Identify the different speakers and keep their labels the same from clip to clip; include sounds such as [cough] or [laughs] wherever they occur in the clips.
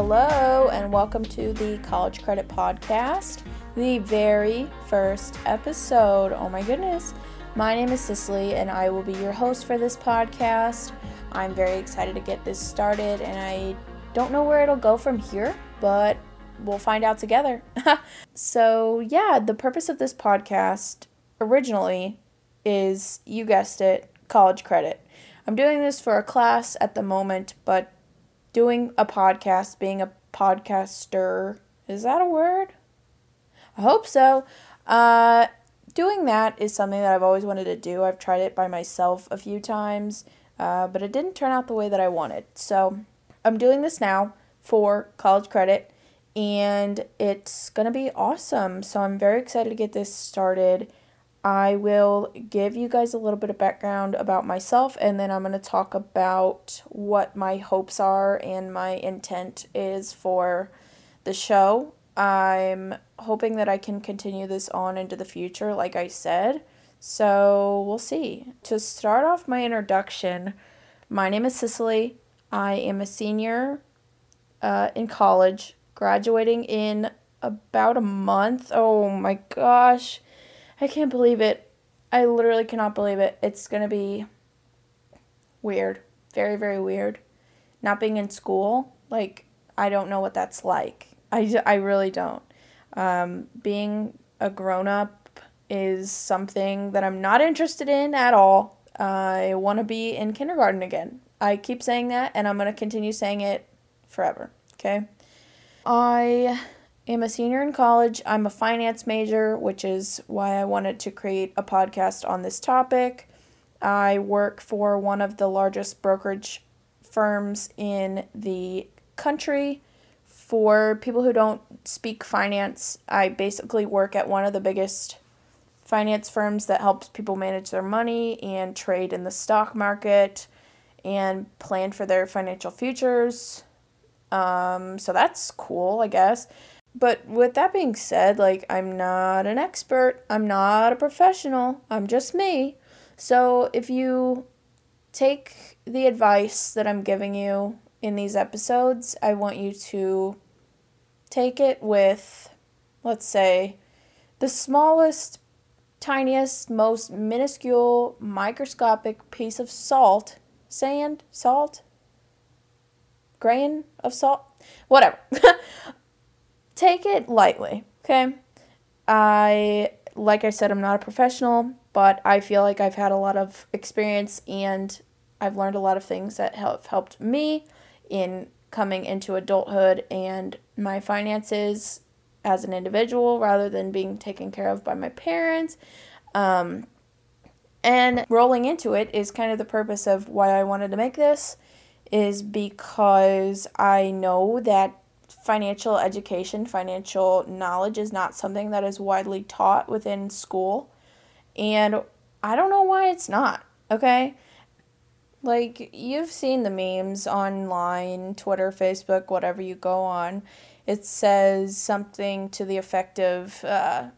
Speaker 1: Hello, and welcome to the College Credit Podcast, the very first episode. Oh my goodness. My name is Cicely, and I will be your host for this podcast. I'm very excited to get this started, and I don't know where it'll go from here, but we'll find out together. [laughs] so, yeah, the purpose of this podcast originally is you guessed it, college credit. I'm doing this for a class at the moment, but doing a podcast, being a podcaster, is that a word? I hope so. Uh, doing that is something that I've always wanted to do. I've tried it by myself a few times, uh, but it didn't turn out the way that I wanted. So I'm doing this now for college credit, and it's going to be awesome. So I'm very excited to get this started. I will give you guys a little bit of background about myself and then I'm going to talk about what my hopes are and my intent is for the show. I'm hoping that I can continue this on into the future, like I said. So we'll see. To start off my introduction, my name is Cicely. I am a senior uh, in college, graduating in about a month. Oh my gosh I can't believe it. I literally cannot believe it. It's going to be weird. Very, very weird. Not being in school, like, I don't know what that's like. I, I really don't. Um, being a grown up is something that I'm not interested in at all. I want to be in kindergarten again. I keep saying that, and I'm going to continue saying it forever. Okay? I am a senior in college. I'm a finance major, which is why I wanted to create a podcast on this topic. I work for one of the largest brokerage firms in the country. For people who don't speak finance, I basically work at one of the biggest finance firms that helps people manage their money and trade in the stock market and plan for their financial futures. Um, so that's cool, I guess. But with that being said, like, I'm not an expert, I'm not a professional, I'm just me. So if you take the advice that I'm giving you in these episodes, I want you to take it with, let's say, the smallest, tiniest, most minuscule, microscopic piece of salt, sand, salt, grain of salt, whatever. [laughs] take it lightly, okay? I, like I said, I'm not a professional, but I feel like I've had a lot of experience and I've learned a lot of things that have helped me in coming into adulthood and my finances as an individual rather than being taken care of by my parents. Um, and rolling into it is kind of the purpose of why I wanted to make this, is because I know that financial education, financial knowledge is not something that is widely taught within school. And I don't know why it's not, okay? Like, you've seen the memes online, Twitter, Facebook, whatever you go on. It says something to the effect of, uh,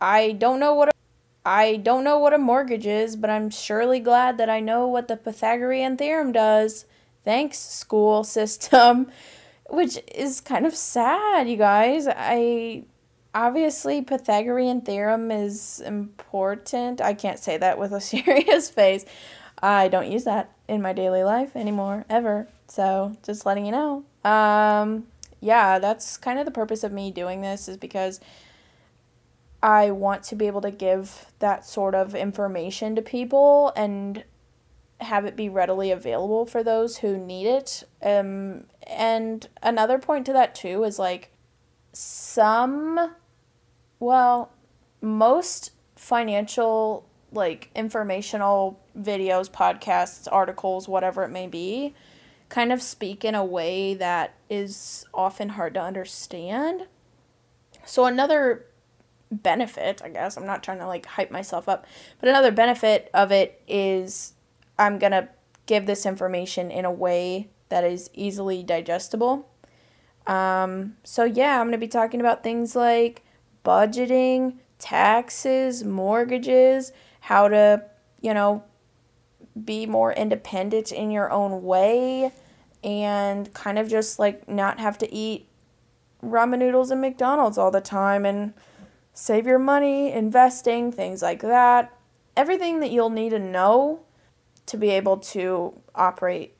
Speaker 1: I don't know what a, I don't know what a mortgage is, but I'm surely glad that I know what the Pythagorean theorem does. Thanks, school system [laughs] which is kind of sad, you guys. I obviously Pythagorean theorem is important. I can't say that with a [laughs] serious face. I don't use that in my daily life anymore ever. So, just letting you know. Um yeah, that's kind of the purpose of me doing this is because I want to be able to give that sort of information to people and have it be readily available for those who need it. Um, and another point to that too is like some, well, most financial like informational videos, podcasts, articles, whatever it may be, kind of speak in a way that is often hard to understand. So another benefit, I guess, I'm not trying to like hype myself up, but another benefit of it is I'm going to give this information in a way that is easily digestible. Um, so, yeah, I'm going to be talking about things like budgeting, taxes, mortgages, how to, you know, be more independent in your own way, and kind of just like not have to eat ramen noodles and McDonald's all the time and save your money, investing, things like that. Everything that you'll need to know to be able to operate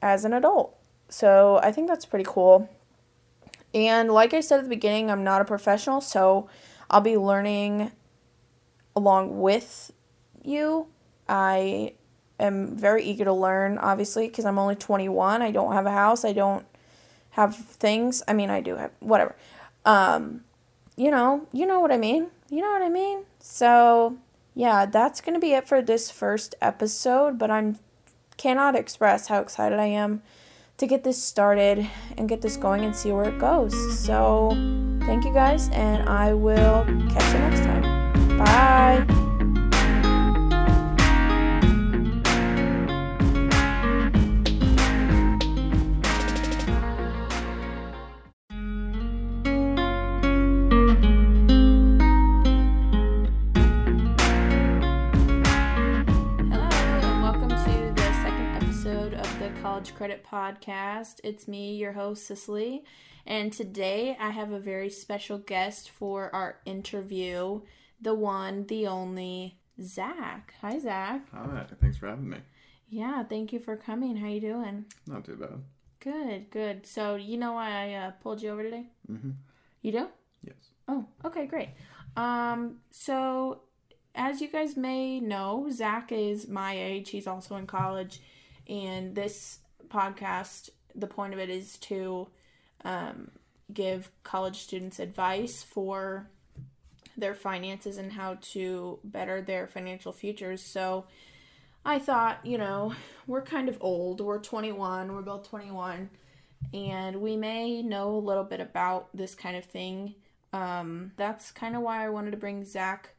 Speaker 1: as an adult. So I think that's pretty cool. And like I said at the beginning, I'm not a professional, so I'll be learning along with you. I am very eager to learn, obviously, because I'm only 21. I don't have a house. I don't have things. I mean, I do have whatever. Um, you know, you know what I mean. You know what I mean. So yeah, that's gonna be it for this first episode. But I'm cannot express how excited I am to get this started and get this going and see where it goes. So thank you guys, and I will catch you next time. Bye. Podcast. It's me, your host, Cicely, and today I have a very special guest for our interview the one, the only, Zach. Hi, Zach.
Speaker 2: Hi, thanks for having me.
Speaker 1: Yeah, thank you for coming. How you doing?
Speaker 2: Not too bad.
Speaker 1: Good, good. So, you know why I uh, pulled you over today?
Speaker 2: Mm-hmm.
Speaker 1: You do?
Speaker 2: Yes.
Speaker 1: Oh, okay, great. Um, so as you guys may know, Zach is my age. He's also in college, and this podcast, the point of it is to um, give college students advice for their finances and how to better their financial futures. So I thought, you know, we're kind of old. We're 21, we're both 21, and we may know a little bit about this kind of thing. Um, that's kind of why I wanted to bring Zach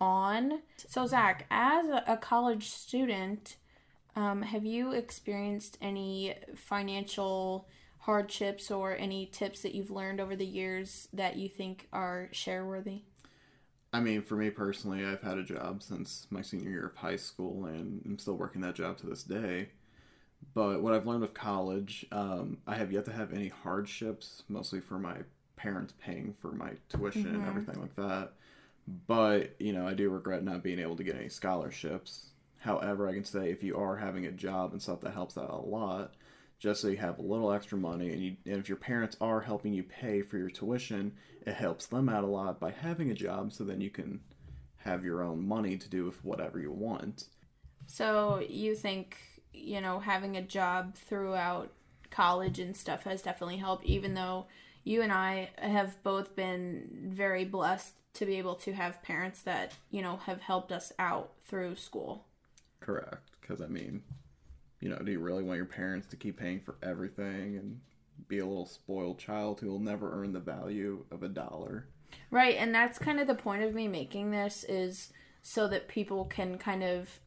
Speaker 1: on. So, Zach, as a college student, um, have you experienced any financial hardships or any tips that you've learned over the years that you think are share worthy?
Speaker 2: I mean, for me personally, I've had a job since my senior year of high school, and I'm still working that job to this day. But what I've learned with college, um, I have yet to have any hardships, mostly for my parents paying for my tuition mm-hmm. and everything like that. But, you know, I do regret not being able to get any scholarships. However, I can say if you are having a job and stuff, that helps out a lot. Just so you have a little extra money, and, you, and if your parents are helping you pay for your tuition, it helps them out a lot by having a job. So then you can have your own money to do with whatever you want.
Speaker 1: So you think you know having a job throughout college and stuff has definitely helped, even though you and I have both been very blessed to be able to have parents that you know have helped us out through school.
Speaker 2: Correct. Because, I mean, you know, do you really want your parents to keep paying for everything and be a little spoiled child who will never earn the value of a dollar?
Speaker 1: Right. And that's kind of the point of me making this is so that people can kind of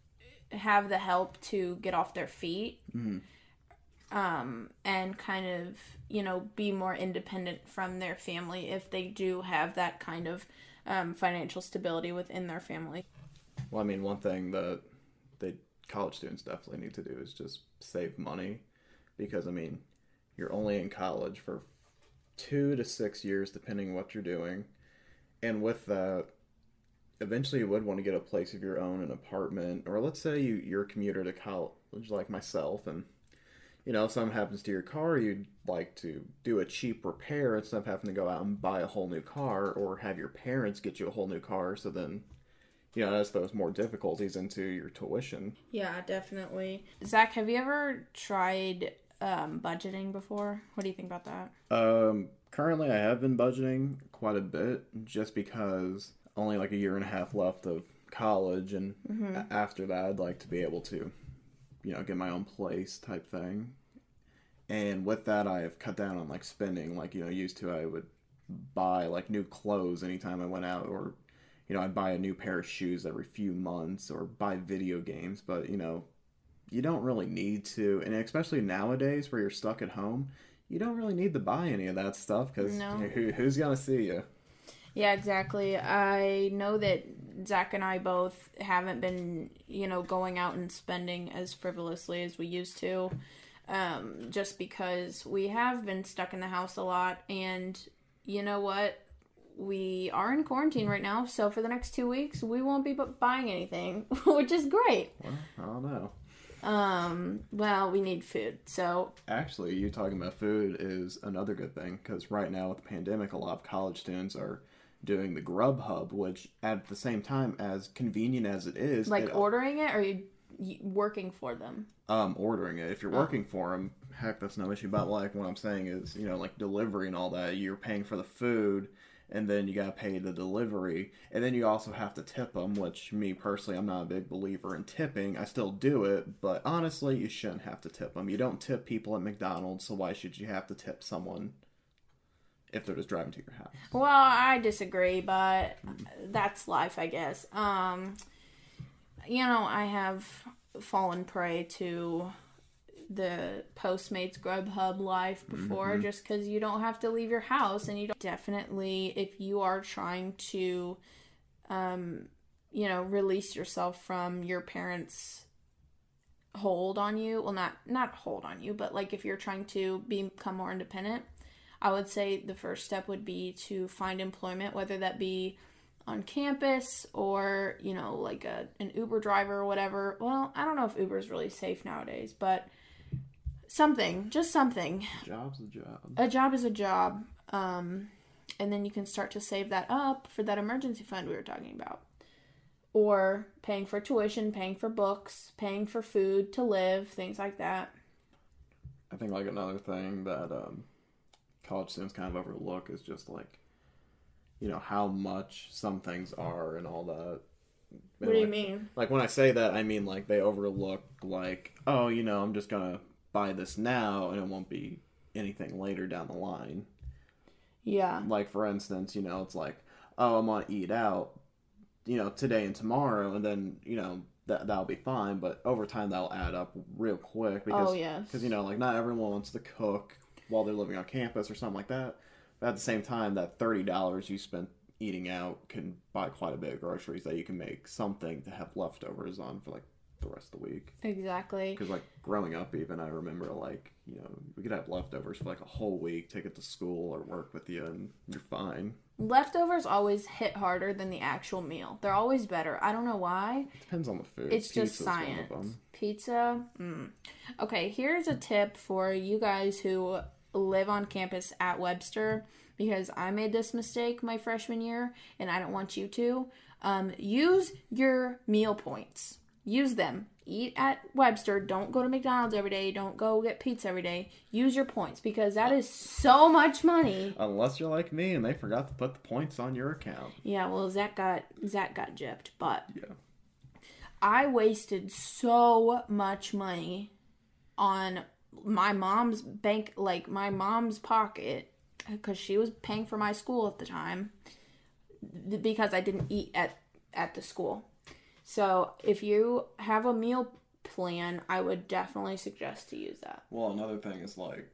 Speaker 1: have the help to get off their feet.
Speaker 2: Mm-hmm.
Speaker 1: Um, and kind of, you know, be more independent from their family if they do have that kind of um, financial stability within their family.
Speaker 2: Well, I mean, one thing that college students definitely need to do is just save money because I mean you're only in college for two to six years depending what you're doing, and with that, eventually you would want to get a place of your own, an apartment, or let's say you you're a commuter to college like myself and. You know, if something happens to your car, you'd like to do a cheap repair instead of having to go out and buy a whole new car or have your parents get you a whole new car so then you know, as those more difficulties into your tuition.
Speaker 1: Yeah, definitely. Zach, have you ever tried um, budgeting before? What do you think about that?
Speaker 2: Um, currently, I have been budgeting quite a bit just because only like a year and a half left of college, and mm-hmm. after that, I'd like to be able to, you know, get my own place type thing. And with that, I have cut down on like spending. Like you know, used to I would buy like new clothes anytime I went out or you know, I'd buy a new pair of shoes every few months or buy video games, but you know, you don't really need to, and especially nowadays where you're stuck at home, you don't really need to buy any of that stuff because no. [laughs] who, who's gonna see you?
Speaker 1: Yeah, exactly. I know that Zach and I both haven't been, you know, going out and spending as frivolously as we used to. um, just because we have been stuck in the house a lot. And you know what? We are in quarantine right now, so for the next two weeks, we won't be buying anything, [laughs] which is great.
Speaker 2: Well, I don't know.
Speaker 1: Um, well, we need food, so
Speaker 2: Actually, you talking about food is another good thing because right now with the pandemic, a lot of college students are doing the Grubhub, which at the same time, as convenient as it is,
Speaker 1: like
Speaker 2: it,
Speaker 1: ordering it or you, you working for them.
Speaker 2: um, ordering it. If you're working for them, heck, that's no issue. But like what I'm saying is, you know, like delivery and all that, you're paying for the food, and then you gotta pay the delivery, and then you also have to tip them. Which me personally, I'm not a big believer in tipping. I still do it, but honestly, you shouldn't have to tip them. You don't tip people at McDonald's, so why should you have to tip someone if they're just driving to your house?
Speaker 1: Well, I disagree, but that's life, I guess. Um, you know, I have fallen prey to the Postmates Grubhub life before just because you don't have to leave your house and you don't definitely if you are trying to um you know release yourself from your parents hold on you well not not hold on you but like if you're trying to become more independent I would say the first step would be to find employment, whether that be on campus or, you know, like a, an Uber driver or whatever. Well, I don't know if Uber is really safe nowadays, but something, just something.
Speaker 2: A Job's a job.
Speaker 1: A job is a job. Um, and then you can start to save that up for that emergency fund we were talking about. Or paying for tuition, paying for books, paying for food to live, things like that.
Speaker 2: I think like another thing that um, college students kind of overlook is just like, you know, how much some things are and all that.
Speaker 1: What do you mean?
Speaker 2: Like when I say that, I mean like they overlook like, oh, you know, I'm just gonna buy this now and it won't be anything later down the line.
Speaker 1: Yeah.
Speaker 2: Like for instance, you know, it's like, oh, I'm gonna eat out, you know, today and tomorrow, and then you know that that'll be fine. But over time, that'll add up real quick oh, because
Speaker 1: Oh, yes.
Speaker 2: because you know, like not everyone wants to cook while they're living on campus or something like that. But at the same time, that thirty dollars you spent eating out can buy quite a bit of groceries that you can make something to have leftovers on for like the rest of the week.
Speaker 1: Exactly.
Speaker 2: Because like growing up, even I remember like you know we could have leftovers for like a whole week, take it to school or work with you, and you're fine.
Speaker 1: Leftovers always hit harder than the actual meal. They're always better. I don't know why.
Speaker 2: It Depends on the food.
Speaker 1: It's just
Speaker 2: Pizza's of
Speaker 1: science. Pizza. Mm. Okay, here's a tip for you guys who live on campus at Webster because I made this mistake my freshman year and I don't want you to. Um, use your meal points. Use them. Eat at Webster. Don't go to McDonald's every day. Don't go get pizza every day. Use your points because that is so much money.
Speaker 2: Unless you're like me and they forgot to put the points on your account.
Speaker 1: Yeah, well, Zach got Zach got gypped, but
Speaker 2: Yeah.
Speaker 1: I wasted so much money on my mom's bank, like my mom's pocket, because she was paying for my school at the time, because I didn't eat at at the school. So if you have a meal plan, I would definitely suggest to use that.
Speaker 2: Well, another thing is like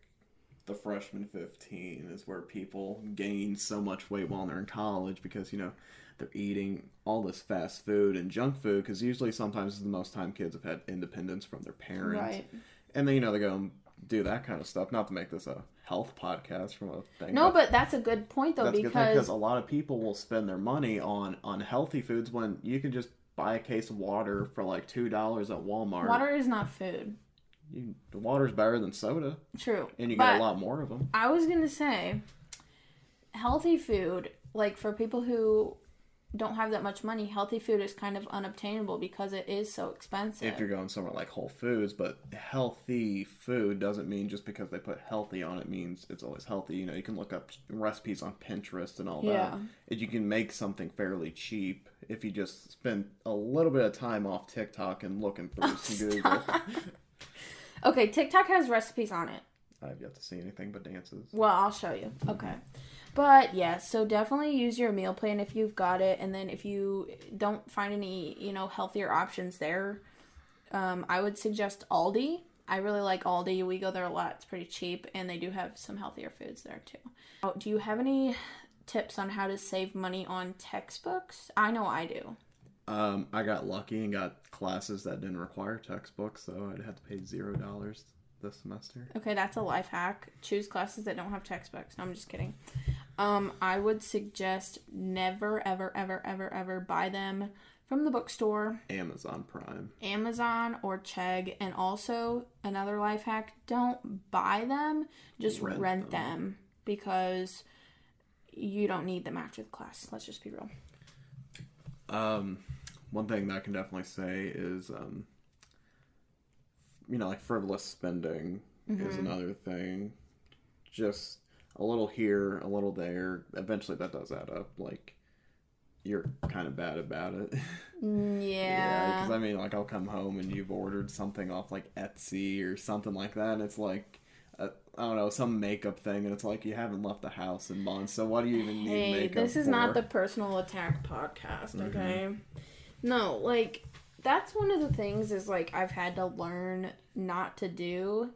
Speaker 2: the freshman 15 is where people gain so much weight while they're in college because, you know, they're eating all this fast food and junk food because usually sometimes is the most time kids have had independence from their parents.
Speaker 1: Right.
Speaker 2: And then, you know, they go and do that kind of stuff. Not to make this a health podcast from a thing.
Speaker 1: No, but that's a good point though
Speaker 2: that's a because
Speaker 1: because
Speaker 2: a lot of people will spend their money on unhealthy foods when you can just buy a case of water for like $2 at Walmart.
Speaker 1: water is not food.
Speaker 2: You, the water's better than soda,
Speaker 1: True.
Speaker 2: and you get a lot more of them.
Speaker 1: I was gonna say, healthy food, like for people who don't have that much money, healthy food is kind of unobtainable because it is so expensive.
Speaker 2: if you're going somewhere like Whole Foods, but healthy food doesn't mean just because they put healthy on it means it's always healthy. You know, you can look up recipes on Pinterest and all that.
Speaker 1: Yeah.
Speaker 2: And you can make something fairly cheap if you just spend a little bit of time off TikTok and looking through oh, some Google. [laughs]
Speaker 1: okay, TikTok has recipes on it.
Speaker 2: I've yet to see anything but dances.
Speaker 1: Well, I'll show you. Okay. But yeah, so definitely use your meal plan if you've got it, and then if you don't find any, you know, healthier options there, um, I would suggest Aldi. I really like Aldi. We go there a lot. It's pretty cheap, and they do have some healthier foods there too. Oh, do you have any tips on how to save money on textbooks? I know I do.
Speaker 2: Um, I got lucky and got classes that didn't require textbooks, so I'd have to pay zero dollars this semester.
Speaker 1: Okay, that's a life hack. Choose classes that don't have textbooks. No, I'm just kidding. Um, I would suggest never, ever, ever, ever, ever buy them from the bookstore,
Speaker 2: Amazon Prime.
Speaker 1: Amazon, or Chegg. And also, another life hack don't buy them, just rent,
Speaker 2: Rent
Speaker 1: them.
Speaker 2: them.
Speaker 1: because you don't need them after the class. Let's just be real.
Speaker 2: Um, one thing that I can definitely say is, um, you know, like frivolous spending is another thing. Just a little here, a little there. Eventually, that does add up. Like you're kind of bad about it. [laughs]
Speaker 1: Yeah.
Speaker 2: because I mean, like I'll come home and you've ordered something off like Etsy or something like that, and it's like. uh, I don't know some makeup thing, and it's like you haven't left the house in months. So what do you even need
Speaker 1: Hey,
Speaker 2: makeup
Speaker 1: this is
Speaker 2: for?
Speaker 1: not the personal attack podcast, okay? No, like that's one of the things is like I've had to learn not to do.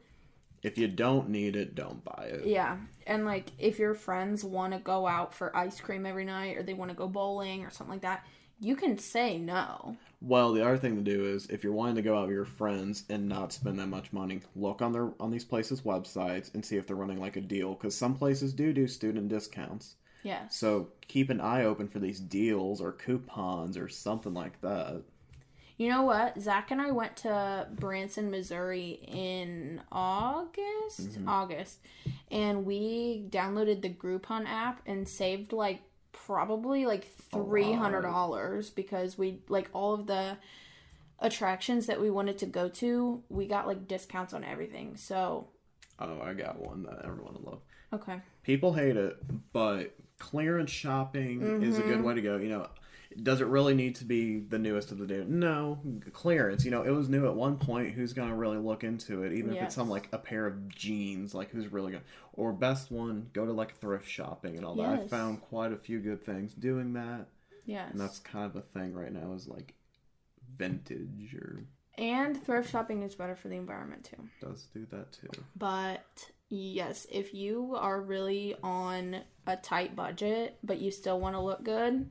Speaker 2: If you don't need it, don't buy it.
Speaker 1: Yeah. And like if your friends want to go out for ice cream every night or they want to go bowling or something like that, you can say no.
Speaker 2: Well, the other thing to do is if you're wanting to go out with your friends and not spend that much money, look on their on these places' websites and see if they're running like a deal because some places do do student discounts.
Speaker 1: Yeah.
Speaker 2: So keep an eye open for these deals or coupons or something like that.
Speaker 1: You know what? Zach and I went to Branson, Missouri in August. August. And we downloaded the Groupon app and saved like probably like three hundred dollars because we like all of the attractions that we wanted to go to, we got like discounts on everything. So
Speaker 2: Oh, I got one that everyone will love.
Speaker 1: okay.
Speaker 2: People hate it, but clearance shopping is a good
Speaker 1: Mm-hmm.
Speaker 2: way to go. You know, does it really need to be the newest of the day? No, clearance. You know, it was new at one point. Who's gonna really look into it? Even if it's some like a pair of jeans, like who's really gonna? Or best one, go to like thrift shopping and all that. I found quite a few good things doing that,
Speaker 1: Yes.
Speaker 2: and that's kind of a thing right now. Is like vintage or
Speaker 1: and thrift shopping is better for the environment too.
Speaker 2: does do that too.
Speaker 1: But yes, if you are really on a tight budget, but you still want to look good,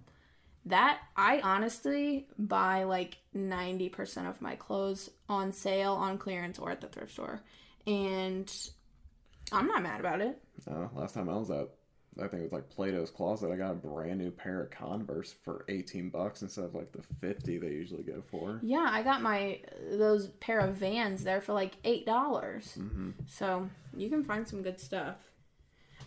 Speaker 1: that I honestly buy like 90% of my clothes on sale, on clearance, or at the thrift store. And I'm not mad about it.
Speaker 2: Uh, last time I was at, I think it was like Plato's Closet. I got a brand new pair of Converse for eighteen bucks instead of like the fifty they usually go for.
Speaker 1: Yeah, I got my those pair of Vans there for like eight dollars. So you can find some good stuff.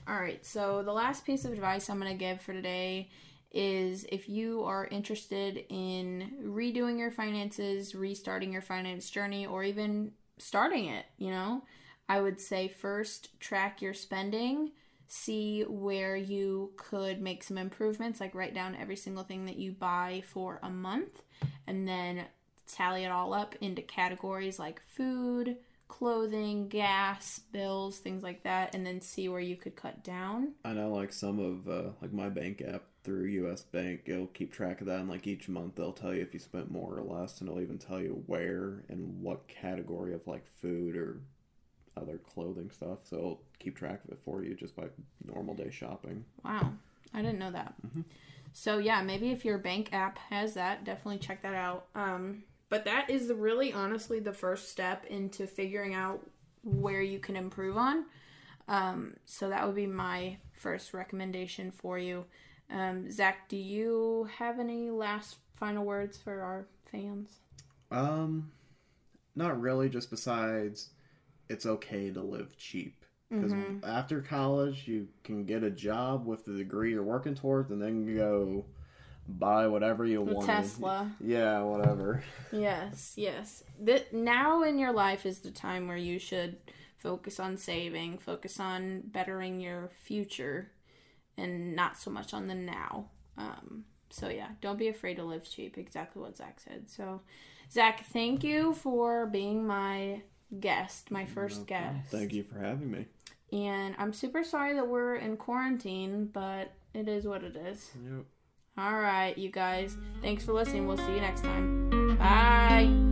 Speaker 1: All right, so the last piece of advice I'm going to give for today is if you are interested in redoing your finances, restarting your finance journey, or even starting it, you know, I would say first track your spending, see where you could make some improvements, like write down every single thing that you buy for a month, and then tally it all up into categories like food, clothing, gas, bills, things like that, and then see where you could cut down.
Speaker 2: I know like some of uh, like my bank app through US Bank, it'll keep track of that, and like each month they'll tell you if you spent more or less, and it'll even tell you where and what category of like food or other clothing stuff. So it'll keep track of it for you just by normal day shopping.
Speaker 1: Wow, I didn't know that. So yeah, maybe if your bank app has that, definitely check that out. Um, but that is really honestly the first step into figuring out where you can improve on. Um, so that would be my first recommendation for you. Um, Zach, do you have any last final words for our fans?
Speaker 2: Um, not really. Just besides, it's okay to live cheap because after college you can get a job with the degree you're working towards, and then go buy whatever you want.
Speaker 1: Tesla.
Speaker 2: Yeah, whatever.
Speaker 1: Yes, yes. That now in your life is the time where you should focus on saving, focus on bettering your future, and not so much on the now. Um, so yeah, don't be afraid to live cheap. Exactly what Zach said. So, Zach, thank you for being my guest, my first guest.
Speaker 2: Thank you for having me.
Speaker 1: And I'm super sorry that we're in quarantine, but it is what it is.
Speaker 2: Yep.
Speaker 1: All right, you guys. Thanks for listening. We'll see you next time. Bye.